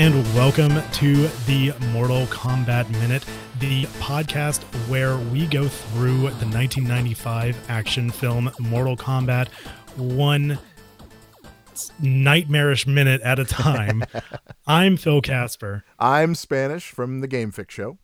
And welcome to the Mortal Kombat Minute, the podcast where we go through the 1995 action film Mortal Kombat one nightmarish minute at a time. I'm Phil Casper. I'm Spanish from the Game Fix Show.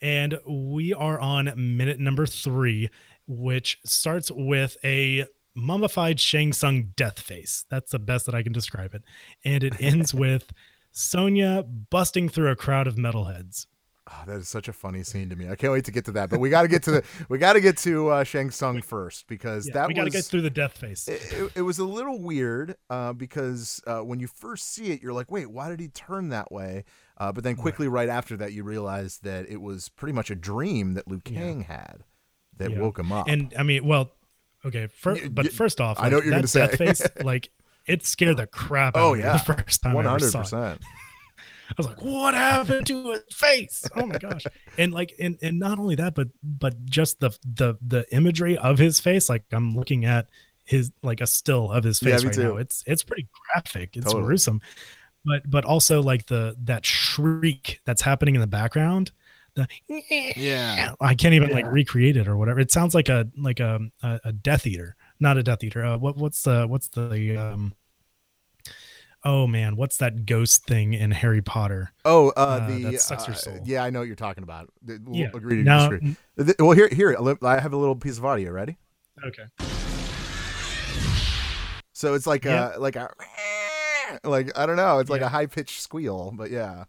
And we are on minute number three, which starts with a mummified Shang Tsung death face. That's the best that I can describe it. And it ends with Sonya busting through a crowd of metalheads. Oh, that is such a funny scene to me. I can't wait to get to that. But we got to get to the we got to get to uh, Shang Tsung first because Yeah, that we got to get through the death face. it, it, it was a little weird uh, because uh, when you first see it, you're like, wait, why did he turn that way? Uh, but then quickly right. after that, you realize that it was pretty much a dream that Liu Yeah. Kang had that Yeah. woke him up. And I mean, well, okay, but first off, I know like, what you're that gonna say. face, like it scared the crap out Oh, of me yeah. the first time one I ever saw it. percent. I was like, "What happened to his face?" Oh my gosh! And like, and and not only that, but but just the the the imagery of his face. Like I'm looking at his like a still of his Yeah, face me right too. now. It's it's pretty graphic. It's Totally. gruesome, but but also like the that shriek that's happening in the background. The Yeah. I can't even like recreate it or whatever. It sounds like a like a a, a Death Eater, not a Death Eater. Uh, what what's the what's the um. Oh man, what's that ghost thing in Harry Potter? Oh, uh, Uh, the that sucks your uh, soul. yeah, I know what you're talking about. We'll Yeah. agree to Now, disagree. Well, here, here, I have a little piece of audio. Ready? okay. So it's like Yeah. a like a like I don't know. It's like Yeah. a high pitched squeal, but yeah.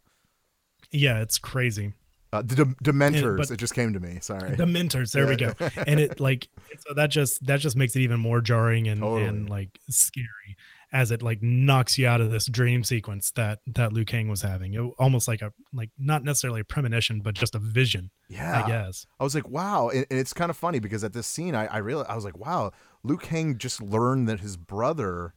Yeah, it's crazy. Uh, the Dem- Dementors. but- it just came to me. Sorry. Dementors, there we go. And it like so that just that just makes it even more jarring and Totally. and like scary as it like knocks you out of this dream sequence that that Liu Kang was having. It, almost like a like not necessarily a premonition, but just a vision, yeah. I guess. I was like, wow, and, and it's kind of funny because at this scene, I I realized I was like, wow, Liu Kang just learned that his brother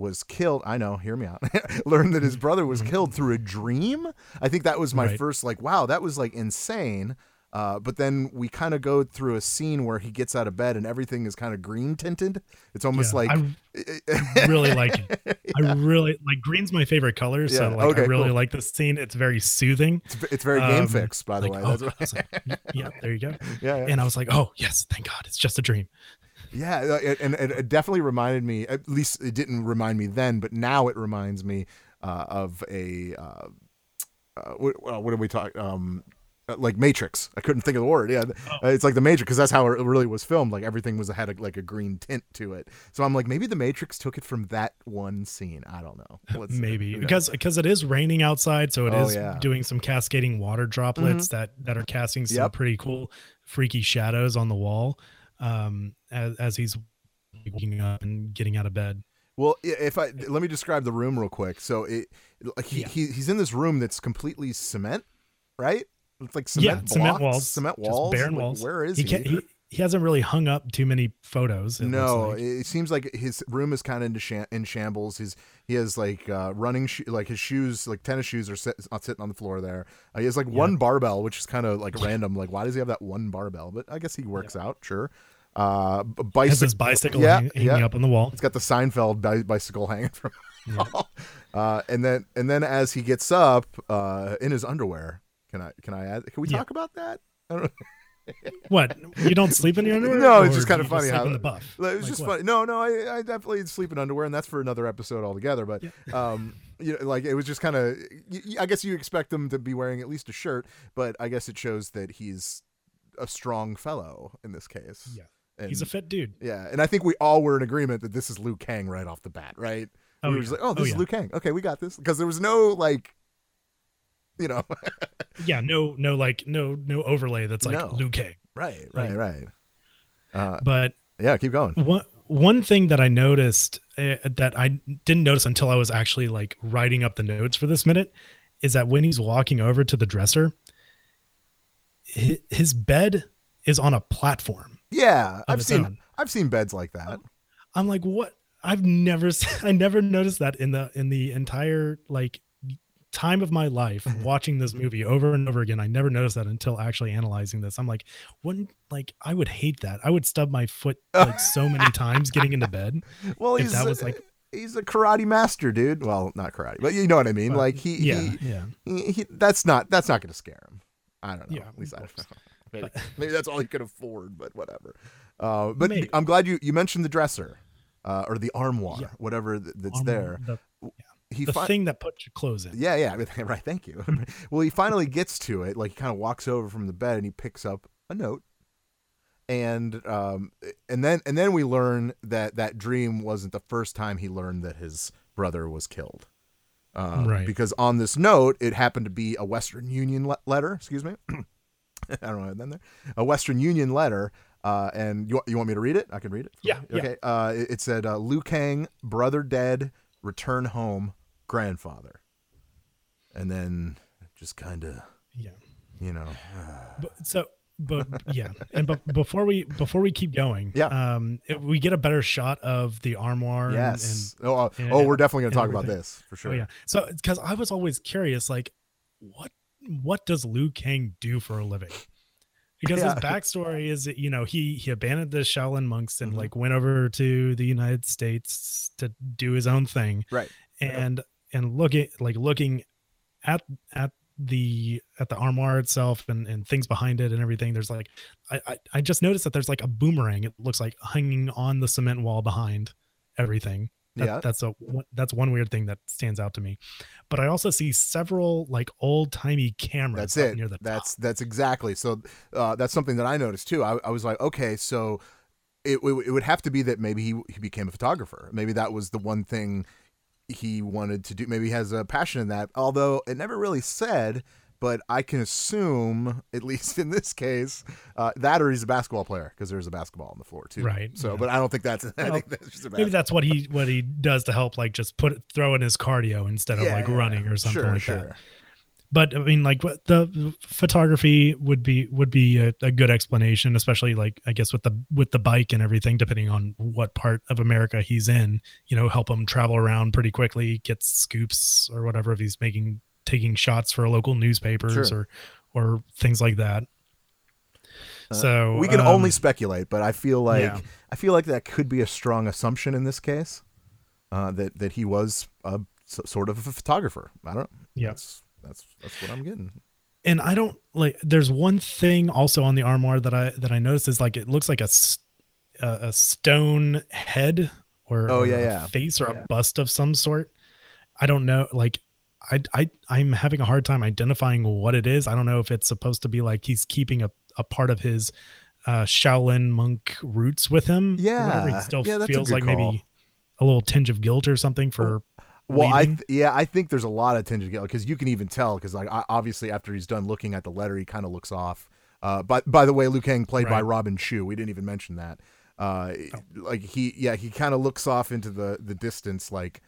was killed. I know, hear me out. learned that his brother was killed through a dream. I think that was my. Right. first like, wow, that was like insane. Uh, but then we kind of go through a scene where he gets out of bed and everything is kind of green tinted. It's almost Yeah, like I really like it. I really like green's my favorite color, so Yeah, like okay, I really cool. like this scene. It's very soothing. it's, it's very game Um, fix, by the Like, way. oh, That's what, I was like, yeah, there you go. yeah, yeah. And I was like, oh yes, thank God, it's just a dream. Yeah, uh, and it, it definitely reminded me. At least it didn't remind me then, but now it reminds me uh, of a uh, uh, what, uh, what are we talking? Um, uh, like Matrix. I couldn't think of the word. Yeah, Oh. it's like the Matrix because that's how it really was filmed. Like everything was had a, like a green tint to it. So I'm like, maybe the Matrix took it from that one scene. I don't know. Let's- maybe because because it is raining outside so it Oh, is yeah. Mm-hmm. doing some cascading water droplets that that are casting some Yep. pretty cool freaky shadows on the wall um as, as he's waking up and getting out of bed Well, if I let me describe the room real quick. So it, like he, Yeah. he he's in this room that's completely cement, right? It's like cement, yeah cement walls cement walls, barren Like, walls Where is he he? he, he hasn't really hung up too many photos it no, like. it seems like his room is kind of in, sham- in shambles. His he has like uh, running sho- like his shoes, like tennis shoes, are sit- sitting on the floor there. Uh, he has like Yeah. one barbell, which is kind of like random. Like, why does he have that one barbell? But I guess he works out. Sure. Uh, b- has bicycle. bicycle yeah, hang- hanging yeah. up on the wall It's got the Seinfeld bi- bicycle hanging from. Yeah. uh, and then and then as he gets up uh, in his underwear, can I can I add? Can we Yeah. talk about that? I don't know. what you don't sleep in your underwear No, it's just kinda funny how- in the buff It was Like just what? funny. No, no, I, I definitely sleep in underwear, and that's for another episode altogether. But um, you know, like it was just kind of. I guess you expect him to be wearing at least a shirt, but I guess it shows that he's a strong fellow in this case. Yeah. And, he's a fit dude yeah, and I think we all were in agreement that this is Liu Kang right off the bat, right? Oh, we were yeah. just like, oh, this Oh, is yeah. Liu Kang. Okay, we got this because there was no like, you know, yeah no no like no no overlay that's like No. Liu Kang right, Like- right, right. Uh, but yeah, keep going. one one thing that I noticed uh, that I didn't notice until I was actually like writing up the notes for this minute is that when he's walking over to the dresser, his bed is on a platform. Yeah, I've seen own. I've seen beds like that. I'm like, what? I've never I never noticed that in the in the entire like time of my life watching this movie over and over again. I never noticed that until actually analyzing this. I'm like, wouldn't like I would hate that. I would stub my foot like so many times getting into bed. Well, if he's that was like he's a karate master, dude. Well, not karate, but you know what I mean. Well, like he, yeah, he, yeah. he, he- that's not that's not going to scare him. I don't know. Yeah, At least I don't know. Maybe, maybe that's all he could afford, but whatever. Uh, but Maybe. I'm glad you you mentioned the dresser uh, or the armoire, Yeah. whatever th- that's Armor- there. The, He the fi- thing that puts your clothes in. yeah, yeah, right. Thank you. well, he finally gets to it. Like he kind of walks over from the bed and he picks up a note, and um, and then and then we learn that that dream wasn't the first time he learned that his brother was killed. Uh, Right. Because on this note, it happened to be a Western Union le- letter. Excuse me. I don't know what then there. A Western Union letter. Uh, and you, you want me to read it? I can read it. Yeah, you? yeah. Okay. Uh, it, it said, uh, Liu Kang, brother dead, return home, grandfather. And then just kind of, Yeah. you know. But, so, but yeah, and but before we before we keep going, Yeah. um, if we get a better shot of the armoire. yes. And, oh, uh, and- oh, we're definitely gonna talk about this for sure. Oh yeah. So because I was always curious, like, what what does Liu Kang do for a living? Because Yeah. his backstory is, that, you know, he he abandoned the Shaolin monks and Mhm. like went over to the United States to do his own thing. Right. And and looking like looking at at the at the armoire itself and and things behind it and everything. There's like I I, I just noticed that there's like a boomerang. It looks like hanging on the cement wall behind everything. That, Yeah. that's a that's one weird thing that stands out to me. But I also see several like old timey cameras That's it. near the That's top. that's exactly. So uh, that's something that I noticed too. I, I was like, okay, so it, it it would have to be that maybe he he became a photographer. Maybe that was the one thing he wanted to do. Maybe he has a passion in that. Although it never really said. But I can assume, at least in this case, uh, that or he's a basketball player because there's a basketball on the floor too. Right, So, yeah. but I don't think that's. I Well, think that's just a Maybe that's what he what he does to help like just put throw in his cardio instead of Yeah, like running or something sure, like sure. that. But I mean, like the photography would be would be a, a good explanation, especially like I guess with the with the bike and everything, depending on what part of America he's in. You know, help him travel around pretty quickly, get scoops or whatever if he's making taking shots for local newspapers Sure. or or things like that. Uh, so we can um, only speculate, but I feel like yeah. I feel like that could be a strong assumption in this case. Uh, that that he was a s- sort of a photographer. I don't. Yeah. That's that's that's what I'm getting. and I don't like. There's one thing also on the armoire that I that I noticed is like it looks like a a, stone head or Oh, yeah, a yeah. face or a bust of some sort. I don't know. Like I I I'm having a hard time identifying what it is. I don't know if it's supposed to be like he's keeping a a part of his uh Shaolin monk roots with him. Yeah. It still Yeah, feels like call. maybe a little tinge of guilt or something for Well, I th- yeah, I think there's a lot of tinge of guilt because you can even tell because like I, obviously after he's done looking at the letter, he kind of looks off. Uh, by by the way, Liu Kang played by Robin Shou. We didn't even mention that. Uh, Oh. like he yeah he kind of looks off into the the distance like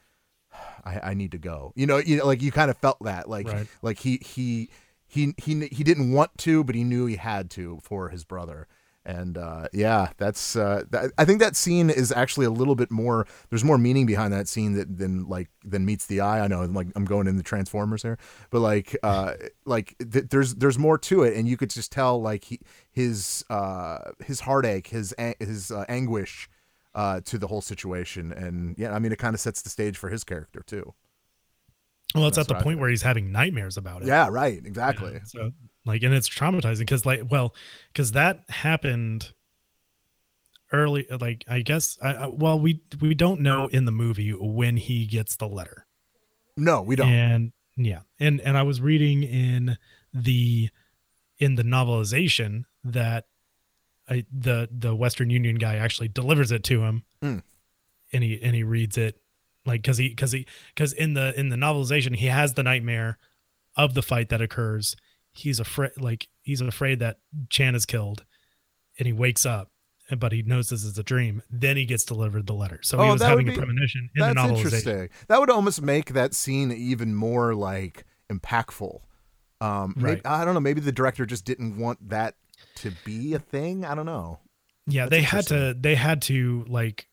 I, I need to go. You know, you know, like you kind of felt that like Right. like he he he he he didn't want to, but he knew he had to for his brother. And uh, yeah, that's uh, that, I think that scene is actually a little bit more. There's more meaning behind that scene that than like than meets the eye. I know, like I'm going in the Transformers here, but like uh, like th- there's there's more to it, and you could just tell like he his uh his heartache, his his uh, anguish uh to the whole situation, and yeah, I mean it kind of sets the stage for his character too. well, it's at the I point where he's having nightmares about it. Yeah, right, Yeah, exactly. so like, and it's traumatizing because like, well, because that happened early. Like, I guess, I, I, well, we we don't know in the movie when he gets the letter, No, we don't. and yeah, and and I was reading in the in the novelization that I, the the Western Union guy actually delivers it to him, Mm. and he and he reads it like because he because he because in the in the novelization he has the nightmare of the fight that occurs. He's afraid like he's afraid that Chan is killed, and he wakes up. But he knows this is a dream. Then he gets delivered the letter. So he Oh, was that would having a premonition in That's the novelization. interesting. That would almost make that scene even more like impactful. Um, maybe, Right. I don't know. Maybe the director just didn't want that to be a thing. I don't know. yeah That's they had to they had to like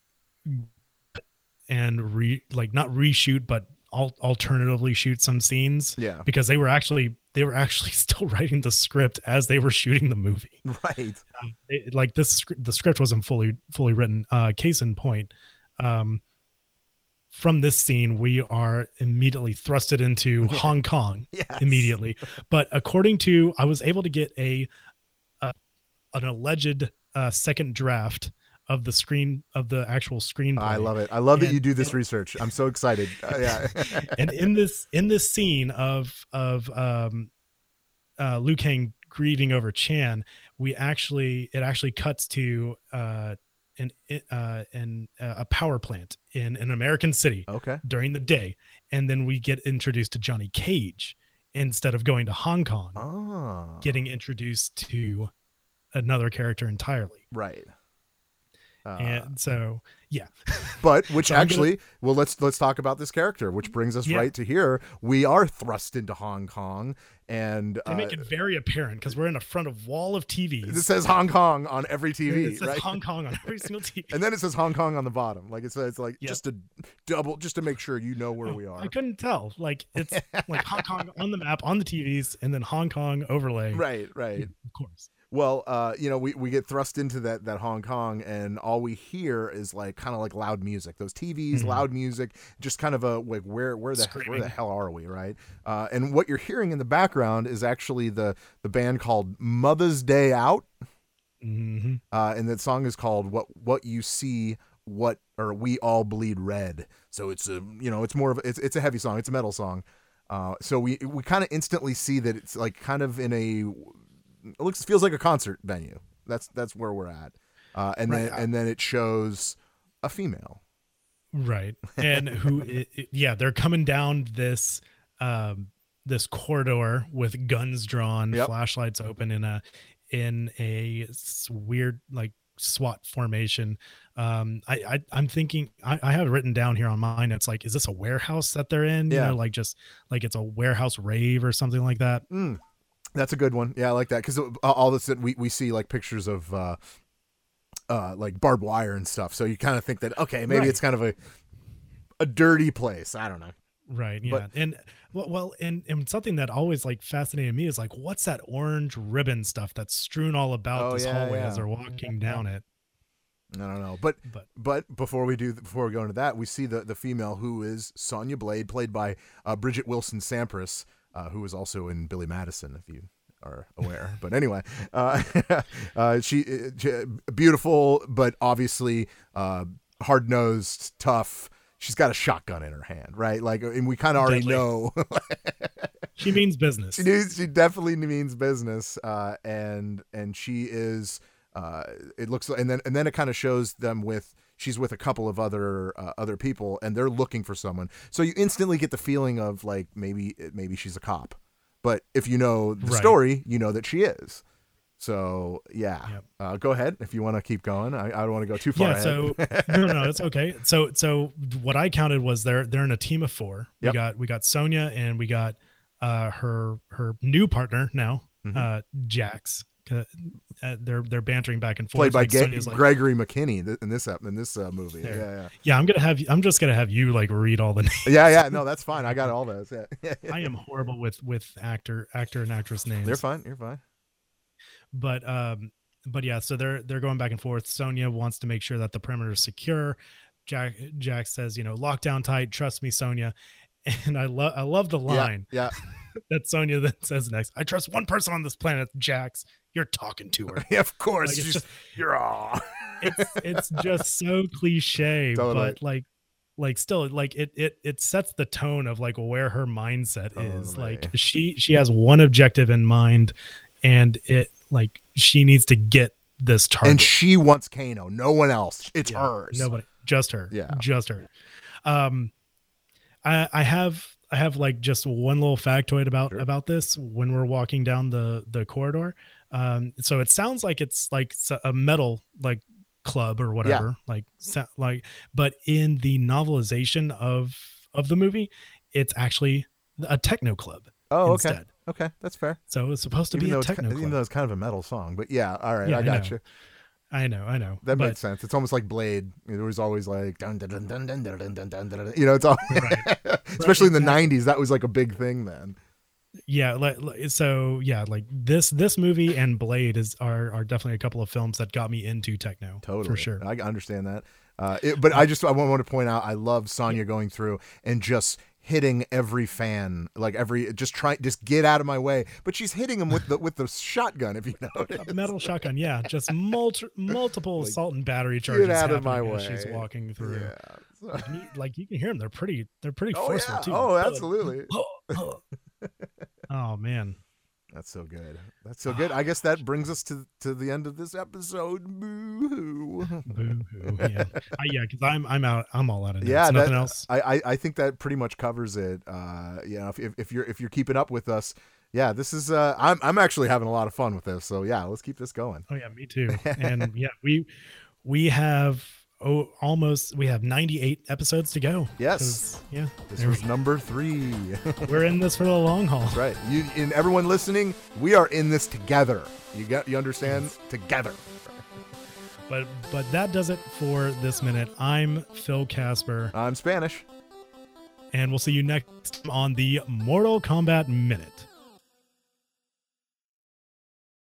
and re like not reshoot but al- alternatively shoot some scenes Yeah, because they were actually they were actually still writing the script as they were shooting the movie right. um, it- like this the script wasn't fully fully written uh case in point um from this scene, we are immediately thrusted into Hong Kong Yes. immediately. But according to, I was able to get a, a an alleged uh, second draft of the screen of the actual screenplay. I love it. I love that you do this and- research. I'm so excited. Uh, yeah. and in this in this scene of of um uh Liu Kang grieving over Chan, we actually it actually cuts to uh an uh in uh, a power plant in an American city okay. during the day, and then we get introduced to Johnny Cage instead of going to Hong Kong, Oh. getting introduced to another character entirely. right. Uh, and so yeah, but which So I'm gonna- actually, well, let's let's talk about this character, which brings us Yeah. right to here. We are thrust into Hong Kong, and they uh, make it very apparent because we're in a front of wall of TVs. it says Hong Kong on every it TV, says right? Hong Kong on every single TV. and then it says Hong Kong on the bottom, like it's it's like just to double, just to make sure you know where we are. I couldn't tell. Like it's like Hong Kong on the map on the TVs, and then Hong Kong overlay. Right, right. Of course. Well, uh, you know, we, we get thrust into that that Hong Kong, and all we hear is like kind of like loud music. Those TVs, Mhm. loud music, just kind of a like where where the where the hell are we, right? Uh, and what you're hearing in the background is actually the the band called Mutha's Day Out, hmm uh, and that song is called "What What You See." What or we all bleed red. So it's a you know it's more of a, it's it's a heavy song. It's a metal song. Uh, so we we kind of instantly see that it's like kind of in a it looks feels like a concert venue. That's that's where we're at. Uh, and Right. then and then it shows a female. Right. And who? i i- yeah, they're coming down this um this corridor with guns drawn, Yep. flashlights open in a in a weird like SWAT formation. Um, I, I I'm thinking I, I have it written down here on mine. It's like, is this a warehouse that they're in? Yeah. You know, like just like it's a warehouse rave or something like that. Mm, that's a good one. Yeah, I like that because all this we we see like pictures of uh, uh, like barbed wire and stuff. So you kind of think that okay, maybe Right. it's kind of a a dirty place. I don't know. Right. Yeah. But- and well, well, and, and something that always like fascinated me is like, what's that orange ribbon stuff that's strewn all about Oh, this yeah, hallway yeah. as they're walking down it? I don't know, but But but before we do before we go into that, we see the the female who is Sonya Blade, played by uh, Bridget Wilson Sampras, uh, who was also in Billy Madison, if you are aware. but anyway, uh, uh, she, uh, she- beautiful, but obviously uh, hard nosed, tough. She's got a shotgun in her hand, right? Like, and we kind of already know she means business. she she definitely means business uh and and she is uh it looks like and then and then it kind of shows them with she's with a couple of other uh, other people and they're looking for someone so you instantly get the feeling of like maybe maybe she's a cop but if you know the Right. story you know that she is so yeah Yep. uh, go ahead if you want to keep going i, I don't want to go too far yeah. So no, no, it's okay. So, so what I counted was they're they're in a team of four. Yep. We got we got Sonya and we got uh her her new partner now, Mhm. uh Jax. Uh, uh, they're they're bantering back and forth. played by Like, like, gregory mckinney in this in this uh, movie There. yeah yeah yeah, I'm gonna have you, I'm just gonna have you like read all the names. yeah yeah no that's fine i got all those yeah I am horrible with with actor actor and actress names. They're fine. You're fine. but um but yeah so they're they're going back and forth sonya wants to make sure that the perimeter is secure jack jack says you know lockdown tight trust me sonya and i love i love the line Yeah. that sonya then says next i trust one person on this planet jax you're talking to her Yeah. of course. Like, it's just- you're all. it's it's just so cliche Totally. but like like still like it it it sets the tone of like where her mindset is like she she has one objective in mind and it like she needs to get this target and she wants Kano. No one else. It's Yeah, hers. Nobody, just her. Yeah. just her. Um, I I have I have like just one little factoid about Sure. about this when we're walking down the the corridor. Um, so it sounds like it's like a metal like club or whatever, like like, but in the novelization of of the movie, it's actually a techno club Oh, okay. instead. Okay, that's fair. So it's supposed to Even be a techno even though it's kind of a metal song, but yeah, all right, Yeah, I I got know. you. I know, I know. That but, makes sense. It's almost like Blade. It was always like dun dun dun dun dun dun dun dun dun. dun. You know, it's all. Right. Especially in the exactly. '90s, that was like a big thing then. yeah like, like- so yeah like this this movie and blade is are are definitely a couple of films that got me into techno Totally, for sure I understand that. Uh, it, but I just I want to point out I love Sonya going through and just hitting every fan like every just try just get out of my way but she's hitting him with the with the shotgun if you notice A metal shotgun, yeah, just multi- multiple assault and battery charges. get out of my as She's walking through. yeah So- you- like you can hear them; they're pretty. They're pretty oh forceful yeah too. oh absolutely oh man. That's so good that's so good I guess that brings us to to the end of this episode boo hoo. Boo-hoo. Yeah, I, yeah, because I'm I'm out. I'm all out of notes. yeah Nothing that, else. I, I i think that pretty much covers it uh yeah if, if, if you're if you're keeping up with us yeah this is uh i'm i'm actually having a lot of fun with this so yeah let's keep this going Oh yeah, me too. And yeah, we we have oh almost we have 98 episodes to go. Yes. Yeah, this was number three we're in this for the long haul. That's right. You and everyone listening, we are in this together. You get you understand? Together. But but that does it for this minute. I'm Phil Casper, I'm Spanish. and we'll see you next on the Mortal Kombat Minute.